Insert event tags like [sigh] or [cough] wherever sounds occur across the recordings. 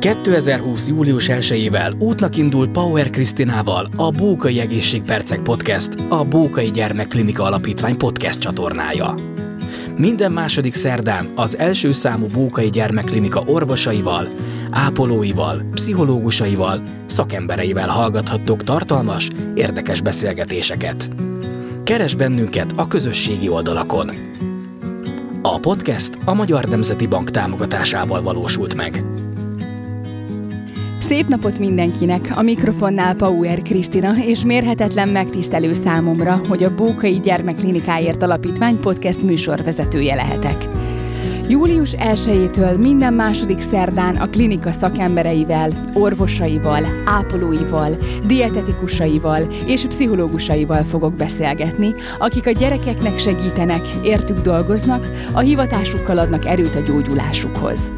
2020. július 1-ével útnak indul Power Krisztinával a Bókai Egészségpercek Podcast, a Bókai Gyermekklinika Alapítvány podcast csatornája. Minden második szerdán az első számú Bókai Gyermekklinika orvosaival, ápolóival, pszichológusaival, szakembereivel hallgathattok tartalmas, érdekes beszélgetéseket. Keres bennünket a közösségi oldalakon. A podcast a Magyar Nemzeti Bank támogatásával valósult meg. Szép napot mindenkinek! A mikrofonnál Pauer Krisztina, és mérhetetlen megtisztelő számomra, hogy a Bókai Gyermekklinikáért Alapítvány podcast műsorvezetője lehetek. Július 1-től minden második szerdán a klinika szakembereivel, orvosaival, ápolóival, dietetikusaival és pszichológusaival fogok beszélgetni, akik a gyerekeknek segítenek, értük dolgoznak, a hivatásukkal adnak erőt a gyógyulásukhoz.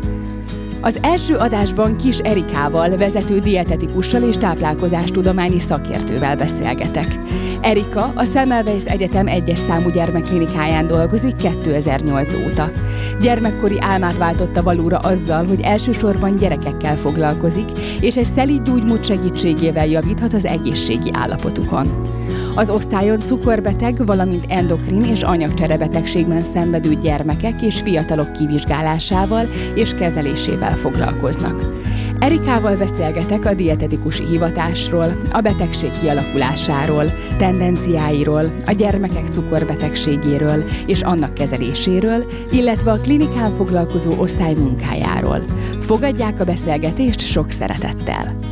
Az első adásban Kis Erikával, vezető dietetikussal és táplálkozástudományi szakértővel beszélgetek. Erika a Semmelweis Egyetem egyes számú gyermekklinikáján dolgozik 2008 óta. Gyermekkori álmát váltotta valóra azzal, hogy elsősorban gyerekekkel foglalkozik, és egy szelíd gyógymód segítségével javíthat az egészségi állapotukon. Az osztályon cukorbeteg, valamint endokrin és anyagcserebetegségben szenvedő gyermekek és fiatalok kivizsgálásával és kezelésével foglalkoznak. Erikával beszélgetek a dietetikusi hivatásról, a betegség kialakulásáról, tendenciáiról, a gyermekek cukorbetegségéről és annak kezeléséről, illetve a klinikán foglalkozó osztály munkájáról. Fogadják a beszélgetést sok szeretettel!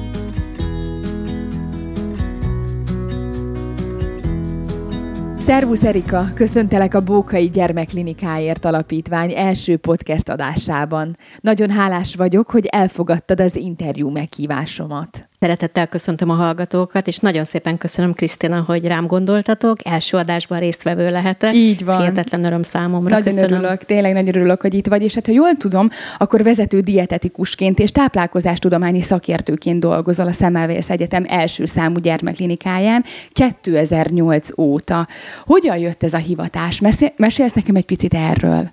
Szervusz Erika, köszöntelek a Bókai Gyermekklinikáért Alapítvány első podcast adásában. Nagyon hálás vagyok, hogy elfogadtad az interjú meghívásomat. Szeretettel köszöntöm a hallgatókat, és nagyon szépen köszönöm, Krisztina, hogy rám gondoltatok. Első adásban résztvevő lehetek. Így van. Hihetetlen öröm számomra. Nagyon köszönöm. örülök, tényleg nagyon örülök, hogy itt vagy, és hát ha jól tudom, akkor vezető dietetikusként és táplálkozástudományi szakértőként dolgozol a Semmelweis Egyetem első számú gyermekklinikáján 2008 óta. Hogyan jött ez a hivatás? Mesélsz nekem egy picit erről?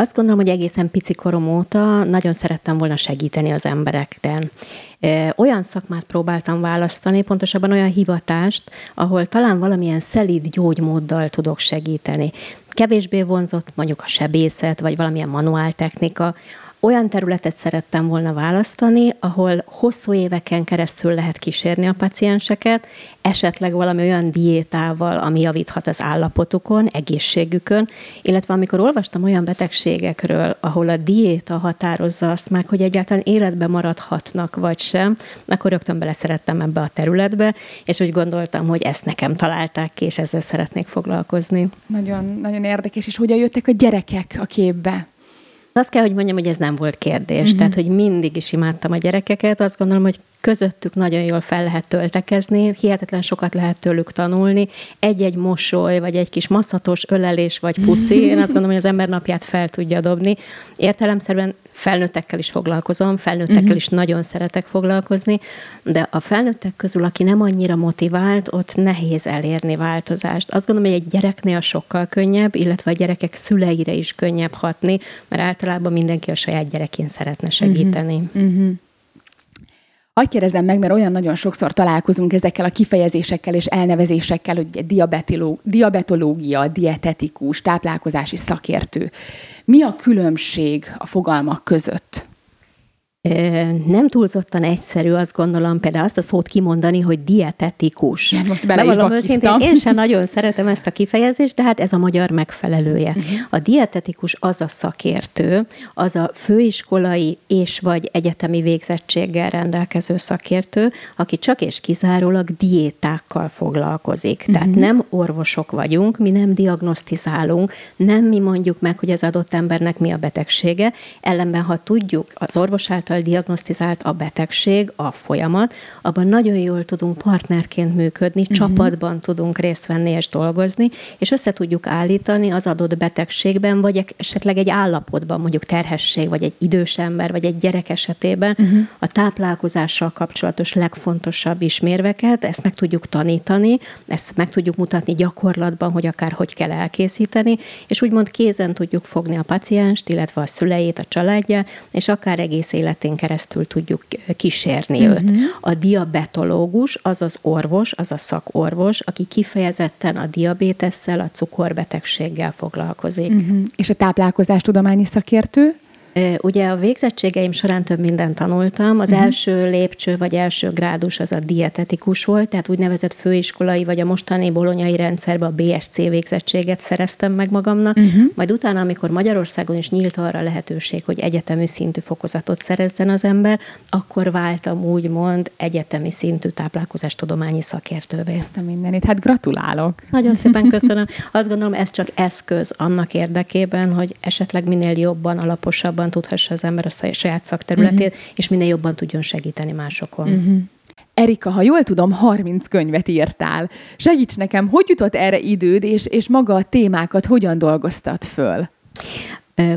Azt gondolom, hogy egészen pici korom óta nagyon szerettem volna segíteni az emberekben. Olyan szakmát próbáltam választani, pontosabban olyan hivatást, ahol talán valamilyen szelíd gyógymóddal tudok segíteni. Kevésbé vonzott mondjuk a sebészet, vagy valamilyen manuáltechnika, olyan területet szerettem volna választani, ahol hosszú éveken keresztül lehet kísérni a pacienseket, esetleg valami olyan diétával, ami javíthat az állapotukon, egészségükön, illetve amikor olvastam olyan betegségekről, ahol a diéta határozza azt meg, hogy egyáltalán életbe maradhatnak vagy sem, akkor rögtön beleszerettem ebbe a területbe, és úgy gondoltam, hogy ezt nekem találták ki, és ezzel szeretnék foglalkozni. Nagyon, nagyon érdekes, és hogyan jöttek a gyerekek a képbe? Azt kell, hogy mondjam, hogy ez nem volt kérdés. Uh-huh. Tehát, hogy mindig is imádtam a gyerekeket. Azt gondolom, hogy közöttük nagyon jól fel lehet töltekezni, hihetetlen sokat lehet tőlük tanulni. Egy-egy mosoly, vagy egy kis maszatos ölelés, vagy puszi, én azt gondolom, hogy az ember napját fel tudja dobni. Értelemszerűen felnőttekkel is foglalkozom, felnőttekkel uh-huh. is nagyon szeretek foglalkozni, de a felnőttek közül, aki nem annyira motivált, ott nehéz elérni változást. Azt gondolom, hogy egy gyereknél sokkal könnyebb, illetve a gyerekek szüleire is könnyebb hatni, mert általában mindenki a saját gyerekén szeretne segíteni. Uh-huh. Uh-huh. Hagy kérdezem meg, mert olyan nagyon sokszor találkozunk ezekkel a kifejezésekkel és elnevezésekkel, hogy diabetológia, dietetikus, táplálkozási szakértő. Mi a különbség a fogalmak között? Nem túlzottan egyszerű, azt gondolom, például azt a szót kimondani, hogy dietetikus. Ja, most bele is őszintén, én sem nagyon szeretem ezt a kifejezést, de hát ez a magyar megfelelője. Uh-huh. A dietetikus az a szakértő, az a főiskolai és vagy egyetemi végzettséggel rendelkező szakértő, aki csak és kizárólag diétákkal foglalkozik. Uh-huh. Tehát nem orvosok vagyunk, mi nem diagnosztizálunk, nem mi mondjuk meg, hogy az adott embernek mi a betegsége, ellenben ha tudjuk, az orvos által által diagnosztizált a betegség, a folyamat, abban nagyon jól tudunk partnerként működni, uh-huh. csapatban tudunk részt venni és dolgozni, és össze tudjuk állítani az adott betegségben, vagy esetleg egy állapotban, mondjuk terhesség, vagy egy idős ember, vagy egy gyerek esetében uh-huh. a táplálkozással kapcsolatos legfontosabb ismérveket, ezt meg tudjuk tanítani, ezt meg tudjuk mutatni gyakorlatban, hogy akár hogy kell elkészíteni, és úgymond kézen tudjuk fogni a pacienst, illetve a szüleit, a családja, és akár egész élet keretén keresztül tudjuk kísérni uh-huh. őt. A diabetológus az az orvos, az a szakorvos, aki kifejezetten a diabétesszel, a cukorbetegséggel foglalkozik. Uh-huh. És a táplálkozástudományi szakértő? Ugye a végzettségeim során több mindent tanultam. Az uh-huh. első lépcső vagy első grádus az a dietetikus volt, tehát úgynevezett főiskolai vagy a mostani bolonyai rendszerben a BSC végzettséget szereztem meg magamnak. Uh-huh. Majd utána, amikor Magyarországon is nyílt arra lehetőség, hogy egyetemi szintű fokozatot szerezzen az ember, akkor váltam úgymond egyetemi szintű táplálkozástudományi szakértővé. Ezt a mindenit. Hát gratulálok. Nagyon szépen [laughs] köszönöm. Azt gondolom, ez csak eszköz annak érdekében, hogy esetleg minél jobban, alaposabban jobban tudhassa az ember a saját szakterületét, uh-huh. és minél jobban tudjon segíteni másokon. Uh-huh. Erika, ha jól tudom, 30 könyvet írtál. Segíts nekem, hogy jutott erre időd, és, és maga a témákat hogyan dolgoztad föl?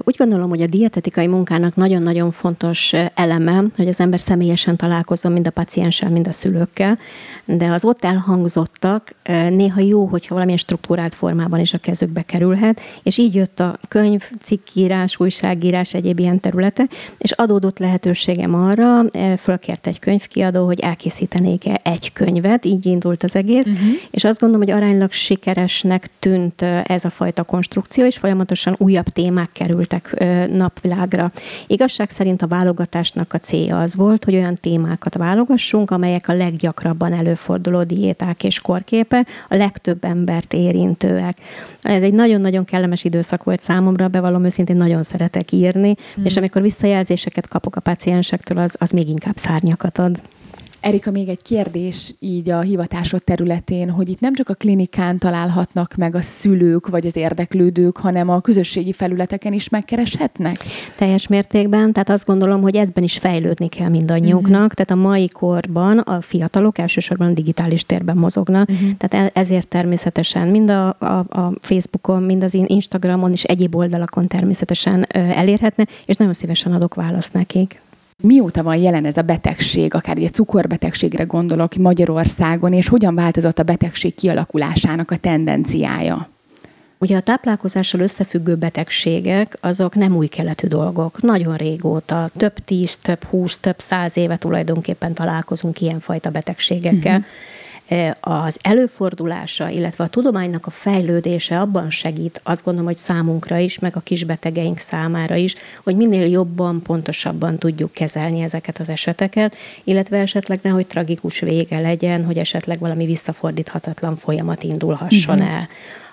Úgy gondolom, hogy a dietetikai munkának nagyon-nagyon fontos eleme, hogy az ember személyesen találkozzon mind a pacienssel, mind a szülőkkel, de az ott elhangzottak néha jó, hogyha valamilyen struktúrált formában is a kezükbe kerülhet, és így jött a könyv, cikkírás, újságírás, egyéb ilyen területe, és adódott lehetőségem arra, fölkért egy könyvkiadó, hogy elkészítenék egy könyvet, így indult az egész, uh-huh. és azt gondolom, hogy aránylag sikeresnek tűnt ez a fajta konstrukció, és folyamatosan újabb témák kerül kerültek napvilágra. Igazság szerint a válogatásnak a célja az volt, hogy olyan témákat válogassunk, amelyek a leggyakrabban előforduló diéták és korképe, a legtöbb embert érintőek. Ez egy nagyon-nagyon kellemes időszak volt számomra, bevallom őszintén nagyon szeretek írni, mm. és amikor visszajelzéseket kapok a paciensektől, az, az még inkább szárnyakat ad. Erika, még egy kérdés így a hivatásod területén, hogy itt nem csak a klinikán találhatnak meg a szülők vagy az érdeklődők, hanem a közösségi felületeken is megkereshetnek? Teljes mértékben, tehát azt gondolom, hogy ebben is fejlődni kell mindannyiunknak, uh-huh. tehát a mai korban a fiatalok elsősorban a digitális térben mozognak, uh-huh. tehát e- ezért természetesen mind a, a, a Facebookon, mind az Instagramon és egyéb oldalakon természetesen elérhetne, és nagyon szívesen adok választ nekik. Mióta van jelen ez a betegség, akár egy cukorbetegségre gondolok Magyarországon, és hogyan változott a betegség kialakulásának a tendenciája? Ugye a táplálkozással összefüggő betegségek, azok nem új keletű dolgok. Nagyon régóta, több tíz, több húsz, több száz éve tulajdonképpen találkozunk ilyenfajta betegségekkel. Uh-huh az előfordulása, illetve a tudománynak a fejlődése abban segít, azt gondolom, hogy számunkra is, meg a kisbetegeink számára is, hogy minél jobban, pontosabban tudjuk kezelni ezeket az eseteket, illetve esetleg nehogy tragikus vége legyen, hogy esetleg valami visszafordíthatatlan folyamat indulhasson uh-huh. el.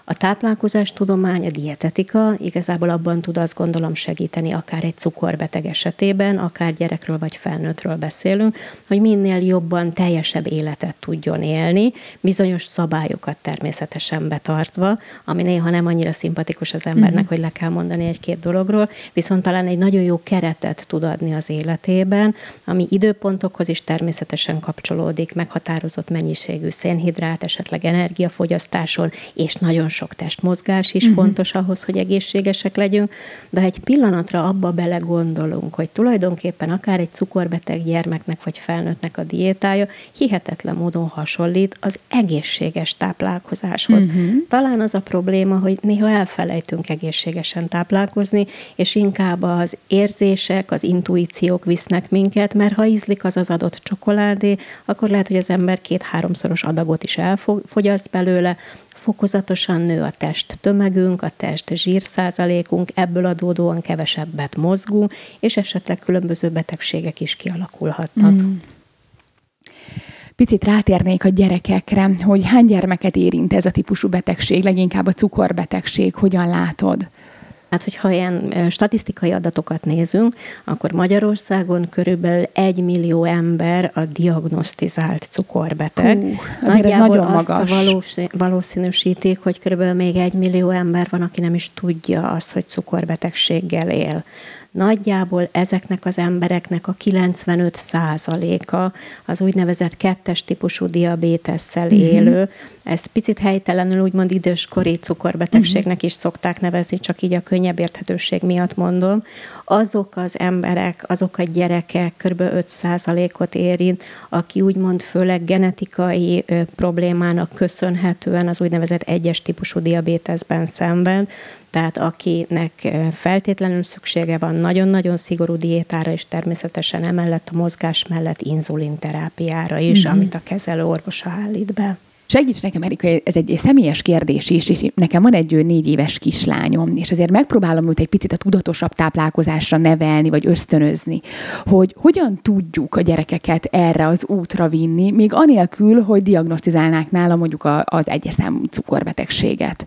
A táplálkozás tudomány, a dietetika igazából abban tud azt gondolom segíteni, akár egy cukorbeteg esetében, akár gyerekről vagy felnőttről beszélünk, hogy minél jobban teljesebb életet tudjon élni, bizonyos szabályokat természetesen betartva, ami néha nem annyira szimpatikus az embernek, uh-huh. hogy le kell mondani egy-két dologról, viszont talán egy nagyon jó keretet tud adni az életében, ami időpontokhoz is természetesen kapcsolódik, meghatározott mennyiségű szénhidrát, esetleg energiafogyasztáson, és nagyon sok testmozgás is uh-huh. fontos ahhoz, hogy egészségesek legyünk, de egy pillanatra abba belegondolunk, hogy tulajdonképpen akár egy cukorbeteg gyermeknek vagy felnőttnek a diétája hihetetlen módon hasonlít az egészséges táplálkozáshoz. Uh-huh. Talán az a probléma, hogy néha elfelejtünk egészségesen táplálkozni, és inkább az érzések, az intuíciók visznek minket, mert ha ízlik az az adott csokoládé, akkor lehet, hogy az ember két-háromszoros adagot is elfogyaszt belőle, fokozatosan nő a test tömegünk, a test zsírszázalékunk, ebből adódóan kevesebbet mozgunk, és esetleg különböző betegségek is kialakulhatnak. Mm. Picit rátérnék a gyerekekre, hogy hány gyermeket érint ez a típusú betegség, leginkább a cukorbetegség, hogyan látod? Hát, hogyha ilyen statisztikai adatokat nézünk, akkor Magyarországon körülbelül egy millió ember a diagnosztizált cukorbeteg. Hú, Nagyjából nagyon azt magas. valószínűsítik, hogy körülbelül még egy millió ember van, aki nem is tudja azt, hogy cukorbetegséggel él. Nagyjából ezeknek az embereknek a 95 százaléka az úgynevezett kettes típusú diabétesszel uh-huh. élő. Ezt picit helytelenül úgymond időskori cukorbetegségnek uh-huh. is szokták nevezni, csak így a könnyebb érthetőség miatt mondom. Azok az emberek, azok a gyerekek kb. 5 százalékot érint, aki úgymond főleg genetikai ö, problémának köszönhetően az úgynevezett egyes típusú diabéteszben szenved, Tehát akinek feltétlenül szüksége van nagyon-nagyon szigorú diétára, és természetesen emellett a mozgás mellett inzulinterápiára is, mm-hmm. amit a kezelő orvosa állít be. Segíts nekem, Erika, ez egy személyes kérdés is, és nekem van egy négy éves kislányom, és azért megpróbálom őt egy picit a tudatosabb táplálkozásra nevelni, vagy ösztönözni, hogy hogyan tudjuk a gyerekeket erre az útra vinni, még anélkül, hogy diagnosztizálnák nála mondjuk az egyes számú cukorbetegséget.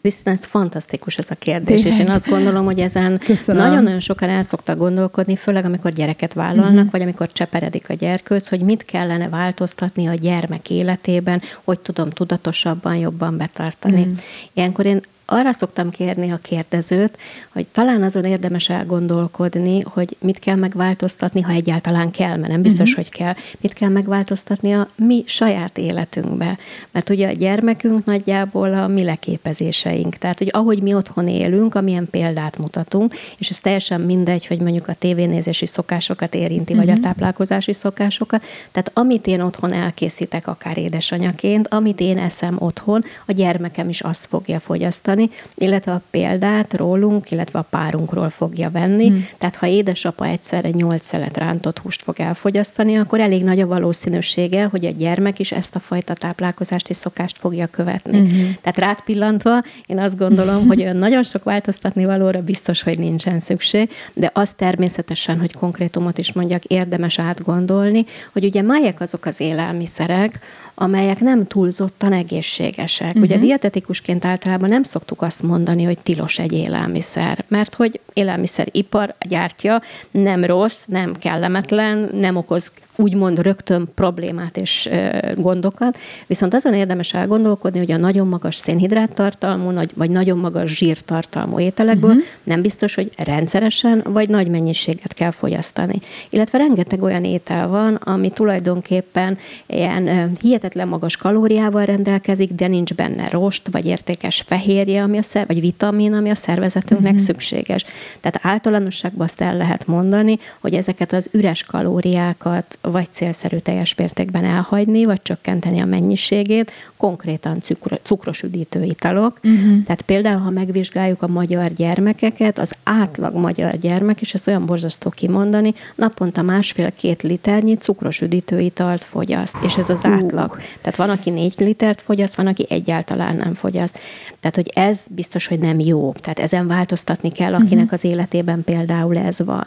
Krisztina, ez fantasztikus ez a kérdés, Tényleg. és én azt gondolom, hogy ezen nagyon-nagyon sokan el szoktak gondolkodni, főleg amikor gyereket vállalnak, uh-huh. vagy amikor cseperedik a gyerkőc, hogy mit kellene változtatni a gyermek életében, hogy tudom tudatosabban, jobban betartani. Uh-huh. Ilyenkor én arra szoktam kérni a kérdezőt, hogy talán azon érdemes elgondolkodni, hogy mit kell megváltoztatni, ha egyáltalán kell, mert nem biztos, uh-huh. hogy kell, mit kell megváltoztatni a mi saját életünkbe. Mert ugye a gyermekünk nagyjából a mi leképezéseink. Tehát, hogy ahogy mi otthon élünk, amilyen példát mutatunk, és ez teljesen mindegy, hogy mondjuk a tévénézési szokásokat érinti, uh-huh. vagy a mhm. táplálkozási szokásokat. Tehát amit én otthon elkészítek, akár édesanyaként, amit én eszem otthon, a gyermekem is azt fogja fogyasztani, mondani, illetve a példát rólunk, illetve a párunkról fogja venni. Hmm. Tehát ha édesapa egyszerre nyolc szelet rántott húst fog elfogyasztani, akkor elég nagy a valószínűsége, hogy a gyermek is ezt a fajta táplálkozást és szokást fogja követni. Hmm. Tehát rád pillantva, én azt gondolom, hogy nagyon sok változtatni valóra biztos, hogy nincsen szükség, de az természetesen, hogy konkrétumot is mondjak, érdemes átgondolni, hogy ugye melyek azok az élelmiszerek, amelyek nem túlzottan egészségesek. Uh-huh. Ugye mhm. dietetikusként általában nem szoktuk azt mondani, hogy tilos egy élelmiszer, mert hogy élelmiszeripar gyártja, nem rossz, nem kellemetlen, nem okoz úgymond rögtön problémát és gondokat, viszont azon érdemes elgondolkodni, hogy a nagyon magas szénhidráttartalmú, vagy nagyon magas zsírtartalmú ételekből uh-huh. nem biztos, hogy rendszeresen vagy nagy mennyiséget kell fogyasztani. Illetve rengeteg olyan étel van, ami tulajdonképpen ilyen hihetetlen magas kalóriával rendelkezik, de nincs benne rost, vagy értékes fehérje, ami a szer- vagy vitamin, ami a szervezetünknek uh-huh. szükséges. Tehát általánosságban azt el lehet mondani, hogy ezeket az üres kalóriákat vagy célszerű teljes mértékben elhagyni, vagy csökkenteni a mennyiségét, konkrétan cukro, cukros üdítő italok. Uh-huh. Tehát például, ha megvizsgáljuk a magyar gyermekeket, az átlag magyar gyermek, és ez olyan borzasztó kimondani, naponta másfél-két liternyi cukros üdítő italt fogyaszt, és ez az átlag. Tehát van, aki négy litert fogyaszt, van, aki egyáltalán nem fogyaszt. Tehát, hogy ez biztos, hogy nem jó. Tehát ezen változtatni kell, akinek uh-huh. az életében például ez van.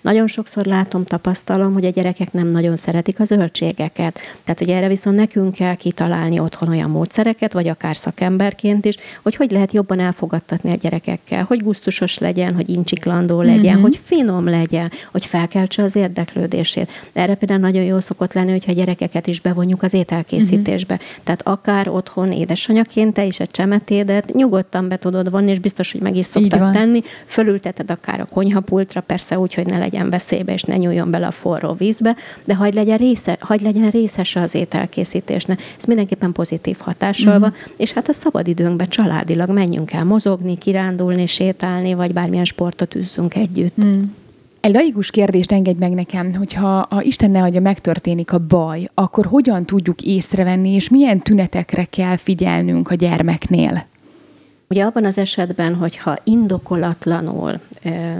Nagyon sokszor látom, tapasztalom, hogy a gyerekek nem nagyon szeretik a zöldségeket. Tehát, hogy erre viszont nekünk kell kitalálni otthon olyan módszereket, vagy akár szakemberként is, hogy hogy lehet jobban elfogadtatni a gyerekekkel, hogy gusztusos legyen, hogy incsiklandó legyen, mm-hmm. hogy finom legyen, hogy felkeltse az érdeklődését. Erre például nagyon jó szokott lenni, hogyha a gyerekeket is bevonjuk az ételkészítésbe. Mm-hmm. Tehát akár otthon édesanyaként te is egy csemetédet nyugodtan be tudod vonni, és biztos, hogy meg is szoktad tenni. Fölülteted akár a konyhapultra, persze úgy, hogy ne legyen veszélybe, és ne nyúljon bele a forró vízbe, de hagy legyen, része, hagy legyen részese az ételkészítésnek. Ez mindenképpen pozitív hatással van, és hát a szabadidőnkben családilag menjünk el mozogni, kirándulni, sétálni, vagy bármilyen sportot üzzünk együtt. Mm. Egy laikus kérdést engedj meg nekem, hogyha ha Isten ne adja, megtörténik a baj, akkor hogyan tudjuk észrevenni, és milyen tünetekre kell figyelnünk a gyermeknél? Ugye abban az esetben, hogyha indokolatlanul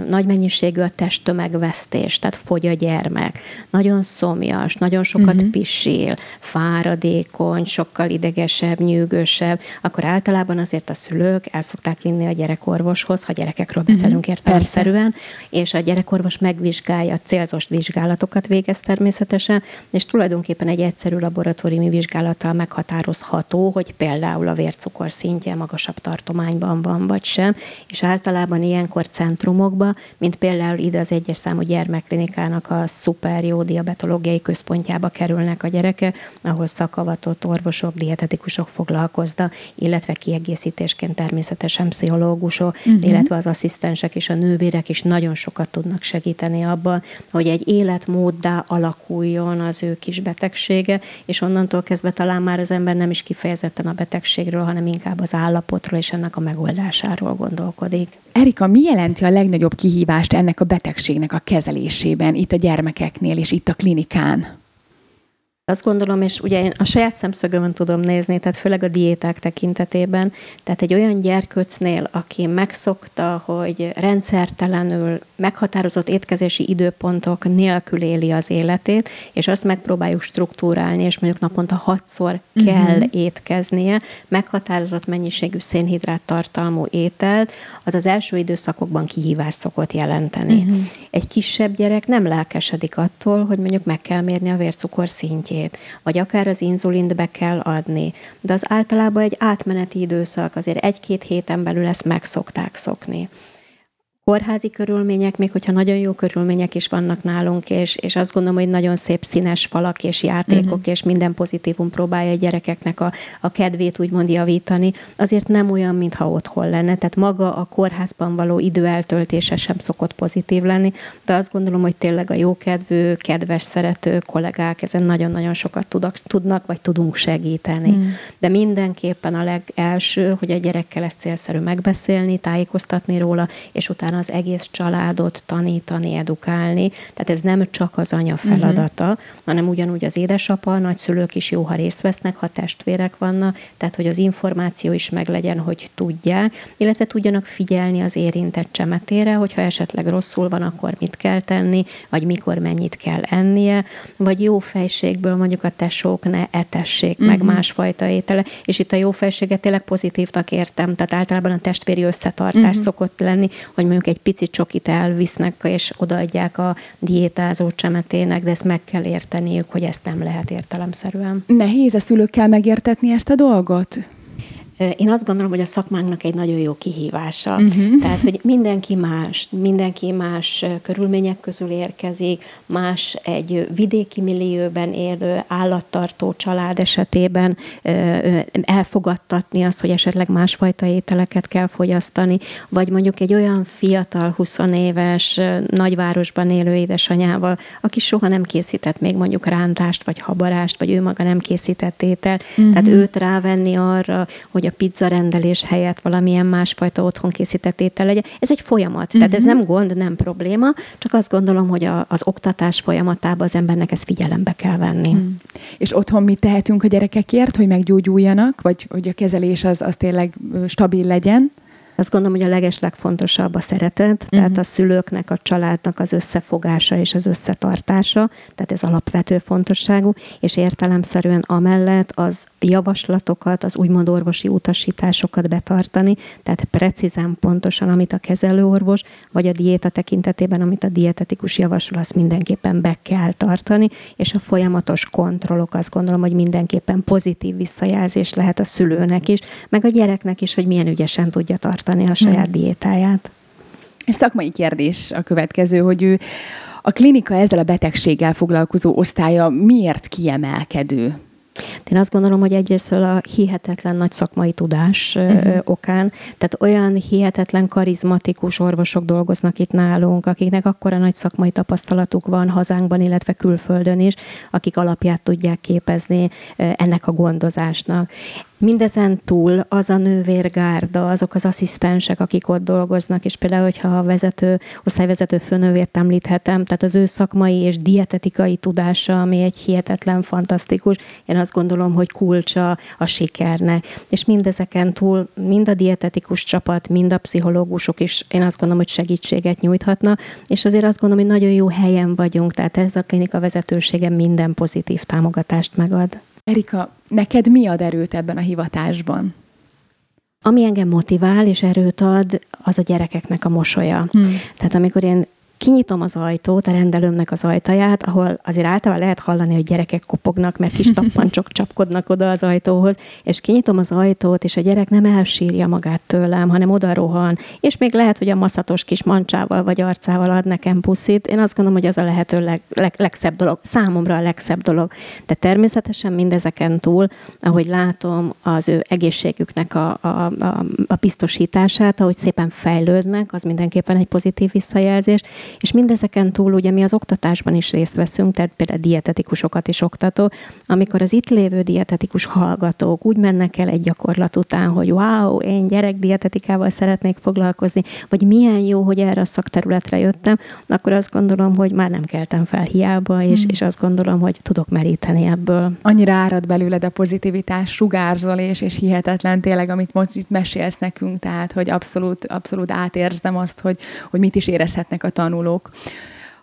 nagy mennyiségű a testtömegvesztés, tehát fogy a gyermek, nagyon szomjas, nagyon sokat uh-huh. pisil, fáradékony, sokkal idegesebb, nyűgösebb, akkor általában azért a szülők el szokták vinni a gyerekorvoshoz, ha gyerekekről mhm. beszélünk uh-huh. értelemszerűen, és a gyerekorvos megvizsgálja, célzós vizsgálatokat végez természetesen, és tulajdonképpen egy egyszerű laboratóriumi vizsgálattal meghatározható, hogy például a vércukor szintje magasabb tartomány tartományban van, vagy sem, és általában ilyenkor centrumokba, mint például ide az egyes számú gyermekklinikának a szuper jó diabetológiai központjába kerülnek a gyerekek, ahol szakavatott orvosok, dietetikusok foglalkoznak, illetve kiegészítésként természetesen pszichológusok, uh-huh. illetve az asszisztensek és a nővérek is nagyon sokat tudnak segíteni abban, hogy egy életmóddá alakuljon az ő kis betegsége, és onnantól kezdve talán már az ember nem is kifejezetten a betegségről, hanem inkább az állapotról és ennek ennek a megoldásáról gondolkodik. Erika, mi jelenti a legnagyobb kihívást ennek a betegségnek a kezelésében itt a gyermekeknél és itt a klinikán? Azt gondolom, és ugye én a saját szemszögömön tudom nézni, tehát főleg a diéták tekintetében, tehát egy olyan gyerkőcnél, aki megszokta, hogy rendszertelenül meghatározott étkezési időpontok nélkül éli az életét, és azt megpróbáljuk struktúrálni, és mondjuk naponta hatszor kell uh-huh. étkeznie, meghatározott mennyiségű szénhidrát tartalmú ételt, az az első időszakokban kihívás szokott jelenteni. Uh-huh. Egy kisebb gyerek nem lelkesedik attól, hogy mondjuk meg kell mérni a vércukor szintjét szintjét, vagy akár az inzulint be kell adni. De az általában egy átmeneti időszak, azért egy-két héten belül ezt meg szokták szokni kórházi körülmények, még hogyha nagyon jó körülmények is vannak nálunk, és, és azt gondolom, hogy nagyon szép színes falak és játékok, uh-huh. és minden pozitívum próbálja a gyerekeknek a, a kedvét úgymond javítani, azért nem olyan, mintha otthon lenne. Tehát maga a kórházban való idő eltöltése sem szokott pozitív lenni, de azt gondolom, hogy tényleg a jókedvű, kedves, szerető kollégák ezen nagyon-nagyon sokat tudak, tudnak, vagy tudunk segíteni. Uh-huh. De mindenképpen a legelső, hogy a gyerekkel ezt célszerű megbeszélni, tájékoztatni róla, és utána az egész családot tanítani, edukálni. Tehát ez nem csak az anya feladata, uh-huh. hanem ugyanúgy az édesapa, a nagyszülők is jó, ha részt vesznek, ha testvérek vannak, tehát hogy az információ is meglegyen, hogy tudják, illetve tudjanak figyelni az érintett csemetére, hogyha esetleg rosszul van, akkor mit kell tenni, vagy mikor mennyit kell ennie, vagy jó fejségből mondjuk a tesók ne etessék uh-huh. meg mhm. másfajta étele, és itt a jó fejséget tényleg pozitívnak értem, tehát általában a testvéri összetartás uh-huh. szokott lenni, hogy mondjuk mondjuk egy pici csokit elvisznek, és odaadják a diétázó csemetének, de ezt meg kell érteniük, hogy ezt nem lehet értelemszerűen. Nehéz a szülőkkel megértetni ezt a dolgot? Én azt gondolom, hogy a szakmánknak egy nagyon jó kihívása. Uh-huh. Tehát, hogy mindenki más, mindenki más körülmények közül érkezik, más egy vidéki millióben élő állattartó család esetében elfogadtatni azt, hogy esetleg másfajta ételeket kell fogyasztani, vagy mondjuk egy olyan fiatal, 20 éves, nagyvárosban élő édesanyával, aki soha nem készített még mondjuk rántást, vagy habarást, vagy ő maga nem készített étel. Uh-huh. Tehát őt rávenni arra, hogy a pizza rendelés helyett valamilyen másfajta otthon készített étel legyen. Ez egy folyamat, uh-huh. tehát ez mhm. nem gond, nem probléma, csak azt gondolom, hogy a, az oktatás folyamatában az embernek ezt figyelembe kell venni. Uh-huh. És otthon mit tehetünk a gyerekekért, hogy meggyógyuljanak, vagy hogy a kezelés az, az tényleg stabil legyen? Azt gondolom, hogy a legeslegfontosabb a szeretet, uh-huh. tehát a szülőknek, a családnak az összefogása és az összetartása, tehát ez alapvető fontosságú, és értelemszerűen amellett az javaslatokat, az úgymond orvosi utasításokat betartani, tehát precízen pontosan, amit a kezelőorvos, vagy a diéta tekintetében, amit a dietetikus javasol, azt mindenképpen be kell tartani, és a folyamatos kontrollok azt gondolom, hogy mindenképpen pozitív visszajelzés lehet a szülőnek is, meg a gyereknek is, hogy milyen ügyesen tudja tartani a saját hmm. diétáját. Ez szakmai kérdés a következő, hogy ő a klinika ezzel a betegséggel foglalkozó osztálya miért kiemelkedő? Én azt gondolom, hogy egyrészt a hihetetlen nagy szakmai tudás uh-huh. okán, tehát olyan hihetetlen karizmatikus orvosok dolgoznak itt nálunk, akiknek akkora nagy szakmai tapasztalatuk van hazánkban, illetve külföldön is, akik alapját tudják képezni ennek a gondozásnak. Mindezen túl az a nővérgárda, azok az asszisztensek, akik ott dolgoznak, és például, hogyha a vezető, osztályvezető főnővért említhetem, tehát az ő szakmai és dietetikai tudása, ami egy hihetetlen fantasztikus, én azt gondolom, hogy kulcsa a sikernek. És mindezeken túl mind a dietetikus csapat, mind a pszichológusok is, én azt gondolom, hogy segítséget nyújthatna, és azért azt gondolom, hogy nagyon jó helyen vagyunk, tehát ez a klinika vezetősége minden pozitív támogatást megad. Erika, neked mi ad erőt ebben a hivatásban? Ami engem motivál és erőt ad, az a gyerekeknek a mosolya. Hmm. Tehát amikor én kinyitom az ajtót, a rendelőmnek az ajtaját, ahol azért általában lehet hallani, hogy gyerekek kopognak, mert kis tappancsok [laughs] csapkodnak oda az ajtóhoz, és kinyitom az ajtót, és a gyerek nem elsírja magát tőlem, hanem oda rohan, és még lehet, hogy a maszatos kis mancsával vagy arcával ad nekem puszit. Én azt gondolom, hogy az a lehető leg, leg, legszebb dolog, számomra a legszebb dolog. De természetesen mindezeken túl, ahogy látom az ő egészségüknek a, a, a, a biztosítását, ahogy szépen fejlődnek, az mindenképpen egy pozitív visszajelzés, És mindezeken túl ugye mi az oktatásban is részt veszünk, tehát például dietetikusokat is oktató, amikor az itt lévő dietetikus hallgatók úgy mennek el egy gyakorlat után, hogy wow, én gyerekdietetikával szeretnék foglalkozni, vagy milyen jó, hogy erre a szakterületre jöttem, akkor azt gondolom, hogy már nem keltem fel hiába, és, hmm. és azt gondolom, hogy tudok meríteni ebből. Annyira árad belőled a pozitivitás, sugárzol, és, és hihetetlen tényleg, amit most itt mesélsz nekünk, tehát, hogy abszolút, abszolút átérzem azt, hogy, hogy mit is érezhetnek a tanulók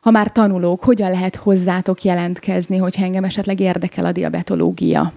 ha már tanulók, hogyan lehet hozzátok jelentkezni, hogyha engem esetleg érdekel a diabetológia?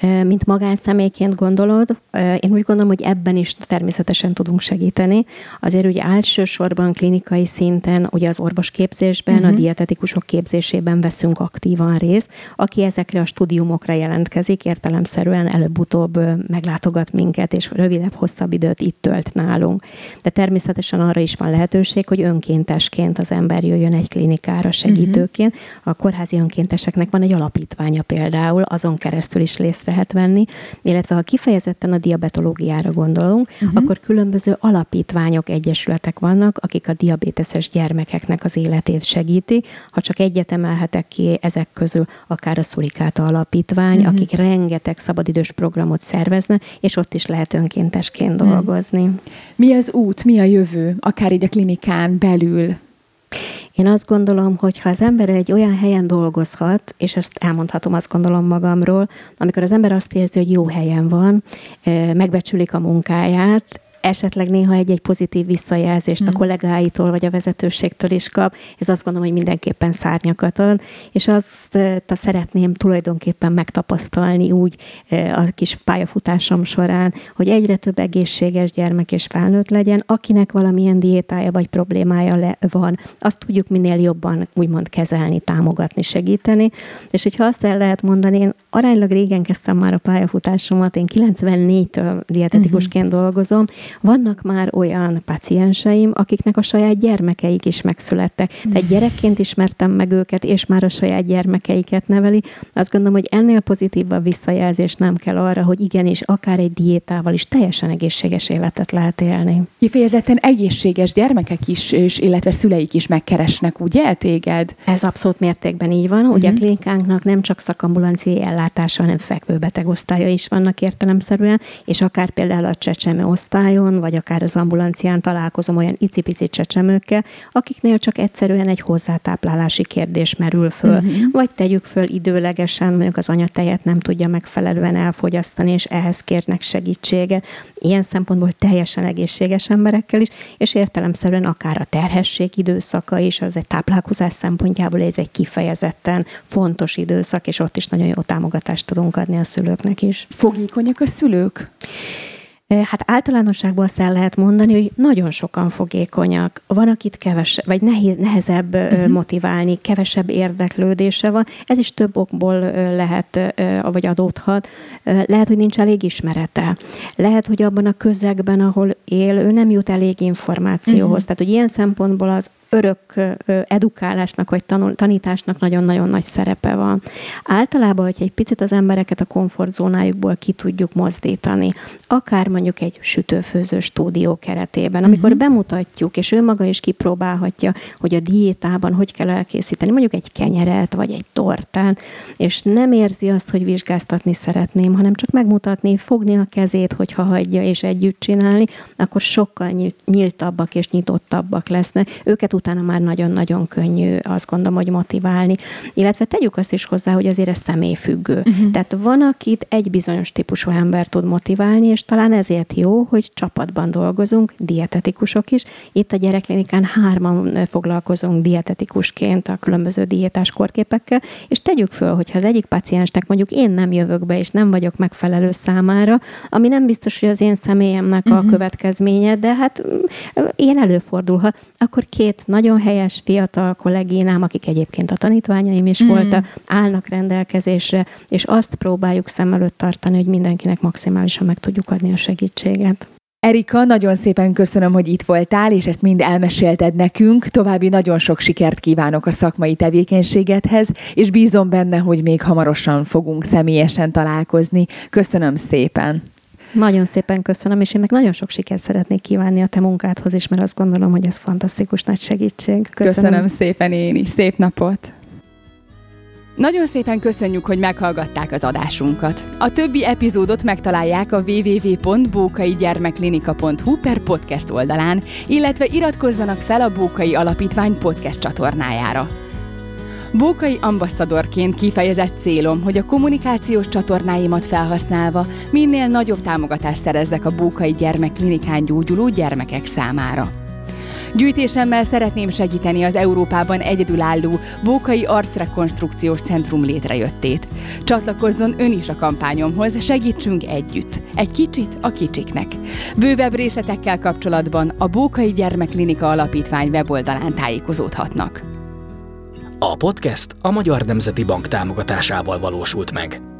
Mint magánszemélyként gondolod, én úgy gondolom, hogy ebben is természetesen tudunk segíteni. Azért ugye elsősorban klinikai szinten, ugye az orvosképzésben, uh-huh. a mhm. dietetikusok képzésében veszünk aktívan részt. Aki ezekre a studiumokra jelentkezik, értelemszerűen előbb-utóbb meglátogat minket, és rövidebb, hosszabb időt itt tölt nálunk. De természetesen arra is van lehetőség, hogy önkéntesként az ember jöjjön egy klinikára segítőként. Uh-huh. A kórházi önkénteseknek van egy alapítványa például, azon keresztül is részt lehet venni, illetve ha kifejezetten a diabetológiára gondolunk, uh-huh. akkor különböző alapítványok, egyesületek vannak, akik a diabéteses gyermekeknek az életét segíti. Ha csak egyet emelhetek ki ezek közül, akár a Szurikáta Alapítvány, uh-huh. akik rengeteg szabadidős programot szerveznek, és ott is lehet önkéntesként uh-huh. dolgozni. Mi az út, mi a jövő, akár így a klinikán belül? Én azt gondolom, hogy ha az ember egy olyan helyen dolgozhat, és ezt elmondhatom azt gondolom magamról, amikor az ember azt érzi, hogy jó helyen van, megbecsülik a munkáját, esetleg néha egy-egy pozitív visszajelzést mm. a hmm. kollégáitól vagy a vezetőségtől is kap, ez azt gondolom, hogy mindenképpen szárnyakat ad, és azt a szeretném tulajdonképpen megtapasztalni úgy a kis pályafutásom során, hogy egyre több egészséges gyermek és felnőtt legyen, akinek valamilyen diétája vagy problémája le van, azt tudjuk minél jobban úgymond kezelni, támogatni, segíteni, és hogyha azt el lehet mondani, én aránylag régen kezdtem már a pályafutásomat, én 94-től dietetikusként uh-huh. dolgozom, vannak már olyan pacienseim, akiknek a saját gyermekeik is megszülettek. Tehát gyerekként ismertem meg őket, és már a saját gyermekeiket neveli. Azt gondolom, hogy ennél pozitívabb visszajelzés nem kell arra, hogy igenis, akár egy diétával is teljesen egészséges életet lehet élni. Kifejezetten egészséges gyermekek is, és illetve szüleik is megkeresnek, ugye, téged? Ez abszolút mértékben így van. Ugye uh-huh. a mhm. klinikánknak nem csak szakambulanciai ellátása, hanem fekvőbeteg osztálya is vannak értelemszerűen, és akár például a csecsemő osztályon, osztályon, vagy akár az ambulancián találkozom olyan icipici csecsemőkkel, akiknél csak egyszerűen egy hozzátáplálási kérdés merül föl. Uh-huh. Vagy tegyük föl időlegesen, mondjuk az anyatejet nem tudja megfelelően elfogyasztani, és ehhez kérnek segítséget. Ilyen szempontból teljesen egészséges emberekkel is, és értelemszerűen akár a terhesség időszaka is, az egy táplálkozás szempontjából ez egy kifejezetten fontos időszak, és ott is nagyon jó támogatást tudunk adni a szülőknek is. Fogékonyak a szülők? Hát általánosságban azt el lehet mondani, hogy nagyon sokan fogékonyak. Van, akit kevesebb, vagy nehéz, nehezebb uh-huh. motiválni, kevesebb érdeklődése van. Ez is több okból lehet, vagy adódhat. Lehet, hogy nincs elég ismerete. Lehet, hogy abban a közegben, ahol él, ő nem jut elég információhoz. Uh-huh. Tehát, hogy ilyen szempontból az örök edukálásnak vagy tanításnak nagyon-nagyon nagy szerepe van. Általában, hogyha egy picit az embereket a komfortzónájukból ki tudjuk mozdítani, akár mondjuk egy sütőfőző stúdió keretében, amikor uh-huh. bemutatjuk, és ő maga is kipróbálhatja, hogy a diétában hogy kell elkészíteni, mondjuk egy kenyeret, vagy egy tortát, és nem érzi azt, hogy vizsgáztatni szeretném, hanem csak megmutatni, fogni a kezét, hogyha hagyja, és együtt csinálni, akkor sokkal nyíltabbak és nyitottabbak lesznek. Őket utána már nagyon-nagyon könnyű azt gondolom, hogy motiválni. Illetve tegyük azt is hozzá, hogy azért ez személyfüggő. Uh-huh. Tehát van, akit egy bizonyos típusú ember tud motiválni, és talán ezért jó, hogy csapatban dolgozunk, dietetikusok is. Itt a gyerekklinikán hárman foglalkozunk dietetikusként a különböző diétás korképekkel, és tegyük föl, hogyha az egyik paciensnek mondjuk én nem jövök be, és nem vagyok megfelelő számára, ami nem biztos, hogy az én személyemnek uh-huh. a mhm. következménye, de hát ilyen előfordulhat, akkor két nagyon helyes fiatal kollégénám, akik egyébként a tanítványaim is mm. voltak, állnak rendelkezésre, és azt próbáljuk szem előtt tartani, hogy mindenkinek maximálisan meg tudjuk adni a segítséget. Erika, nagyon szépen köszönöm, hogy itt voltál, és ezt mind elmesélted nekünk. További nagyon sok sikert kívánok a szakmai tevékenységedhez, és bízom benne, hogy még hamarosan fogunk személyesen találkozni. Köszönöm szépen! Nagyon szépen köszönöm, és én meg nagyon sok sikert szeretnék kívánni a te munkádhoz is, mert azt gondolom, hogy ez fantasztikus nagy segítség. Köszönöm, köszönöm szépen én is. Szép napot! Nagyon szépen köszönjük, hogy meghallgatták az adásunkat. A többi epizódot megtalálják a www.bókaigyermeklinika.hu per podcast oldalán, illetve iratkozzanak fel a Bókai Alapítvány podcast csatornájára. Bókai ambasszadorként kifejezett célom, hogy a kommunikációs csatornáimat felhasználva minél nagyobb támogatást szerezzek a Bókai Gyermekklinikán gyógyuló gyermekek számára. Gyűjtésemmel szeretném segíteni az Európában egyedülálló Bókai Arcrekonstrukciós Centrum létrejöttét. Csatlakozzon ön is a kampányomhoz, segítsünk együtt. Egy kicsit a kicsiknek. Bővebb részletekkel kapcsolatban a Bókai Gyermekklinika Alapítvány weboldalán tájékozódhatnak. A podcast a Magyar Nemzeti Bank támogatásával valósult meg.